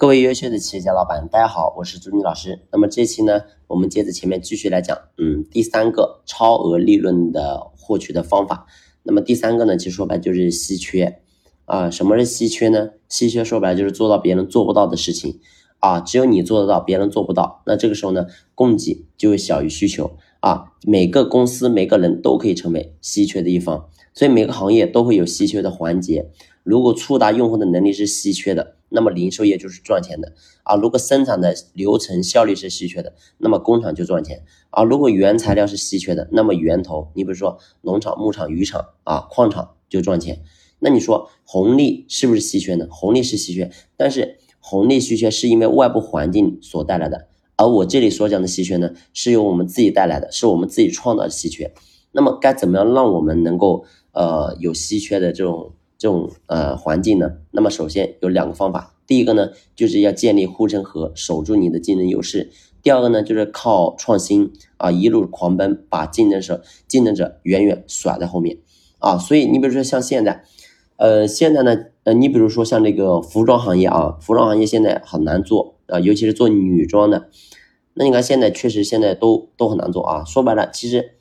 各位优秀的企业家老板，大家好，我是朱妮老师。那么这期呢，我们接着前面继续来讲，嗯，第三个超额利润的获取的方法。那么第三个呢，其实说白就是稀缺啊。什么是稀缺呢？稀缺说白就是做到别人做不到的事情啊，只有你做得到，别人做不到。那这个时候呢，供给就会小于需求啊。每个公司每个人都可以成为稀缺的一方，所以每个行业都会有稀缺的环节。如果触达用户的能力是稀缺的。那么零售业就是赚钱的啊！如果生产的流程效率是稀缺的，那么工厂就赚钱啊！如果原材料是稀缺的，那么源头，你比如说农场、牧场、渔场啊、矿场就赚钱。那你说红利是不是稀缺呢？红利是稀缺，但是红利稀缺是因为外部环境所带来的，而我这里所讲的稀缺呢，是由我们自己带来的，是我们自己创造的稀缺。那么该怎么样让我们能够呃有稀缺的这种？这种呃环境呢，那么首先有两个方法，第一个呢就是要建立护城河，守住你的竞争优势；第二个呢就是靠创新啊，一路狂奔，把竞争者竞争者远远甩在后面啊。所以你比如说像现在，呃，现在呢，呃，你比如说像这个服装行业啊，服装行业现在很难做啊，尤其是做女装的。那你看现在确实现在都都很难做啊。说白了，其实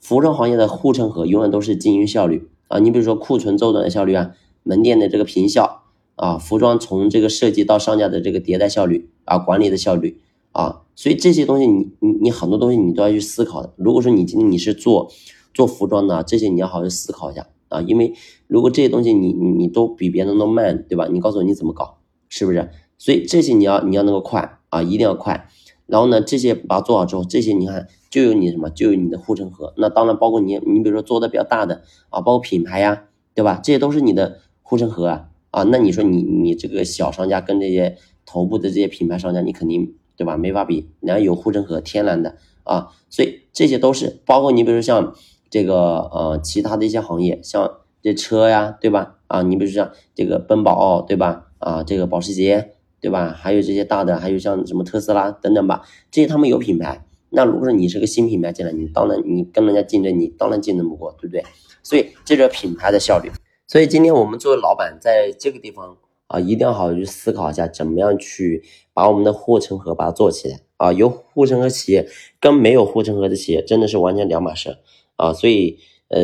服装行业的护城河永远都是经营效率。啊，你比如说库存周转的效率啊，门店的这个平效啊，服装从这个设计到上架的这个迭代效率啊，管理的效率啊，所以这些东西你你你很多东西你都要去思考的。如果说你今天你是做做服装的，这些你要好好思考一下啊，因为如果这些东西你你你都比别人都慢，对吧？你告诉我你怎么搞，是不是？所以这些你要你要能够快啊，一定要快。然后呢，这些把它做好之后，这些你看。就有你什么，就有你的护城河。那当然包括你，你比如说做的比较大的啊，包括品牌呀，对吧？这些都是你的护城河啊啊。那你说你你这个小商家跟这些头部的这些品牌商家，你肯定对吧？没法比，人家有护城河，天然的啊。所以这些都是包括你，比如说像这个呃其他的一些行业，像这车呀，对吧？啊，你比如说像这个奔宝，对吧？啊，这个保时捷，对吧？还有这些大的，还有像什么特斯拉等等吧，这些他们有品牌。那如果说你是个新品牌进来，你当然你跟人家竞争，你当然竞争不过，对不对？所以这个品牌的效率。所以今天我们作为老板，在这个地方啊，一定要好好去思考一下，怎么样去把我们的护城河把它做起来啊。有护城河企业跟没有护城河的企业真的是完全两码事啊。所以呃，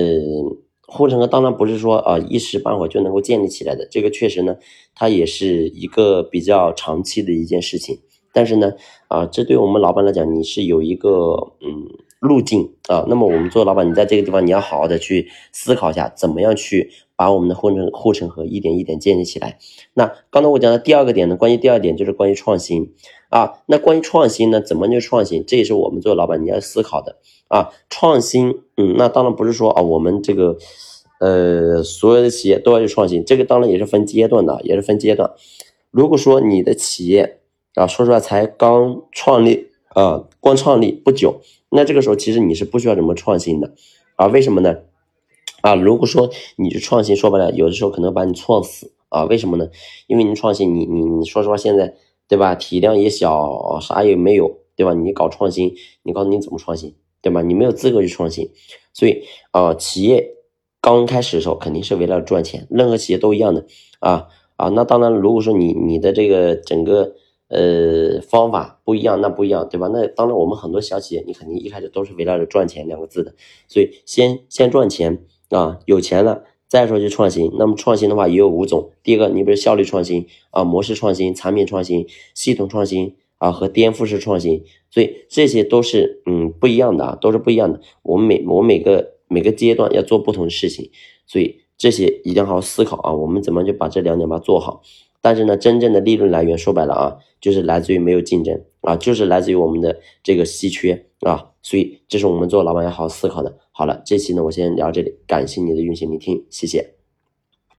护城河当然不是说啊一时半会就能够建立起来的，这个确实呢，它也是一个比较长期的一件事情。但是呢，啊，这对我们老板来讲，你是有一个嗯路径啊。那么我们做老板，你在这个地方你要好好的去思考一下，怎么样去把我们的护城护城河一点一点建立起来。那刚才我讲的第二个点呢，关于第二点就是关于创新啊。那关于创新呢，怎么去创新？这也是我们做老板你要思考的啊。创新，嗯，那当然不是说啊，我们这个呃所有的企业都要去创新，这个当然也是分阶段的，也是分阶段。如果说你的企业，啊，说出来才刚创立啊，光创立不久，那这个时候其实你是不需要怎么创新的啊？为什么呢？啊，如果说你去创新，说白了，有的时候可能把你创死啊？为什么呢？因为你创新，你你你说实话，现在对吧？体量也小，啥也没有，对吧？你搞创新，你告诉你怎么创新，对吧？你没有资格去创新，所以啊，企业刚开始的时候肯定是为了赚钱，任何企业都一样的啊啊。那当然，如果说你你的这个整个呃，方法不一样，那不一样，对吧？那当然，我们很多小企业，你肯定一开始都是围绕着赚钱两个字的，所以先先赚钱啊，有钱了再说就创新。那么创新的话也有五种，第一个，你比如效率创新啊，模式创新、产品创新、系统创新啊和颠覆式创新，所以这些都是嗯不一样的啊，都是不一样的。我们每我每个每个阶段要做不同的事情，所以这些一定要好好思考啊，我们怎么就把这两点把它做好。但是呢，真正的利润来源说白了啊，就是来自于没有竞争啊，就是来自于我们的这个稀缺啊，所以这是我们做老板要好好思考的。好了，这期呢我先聊这里，感谢你的用心聆听，谢谢。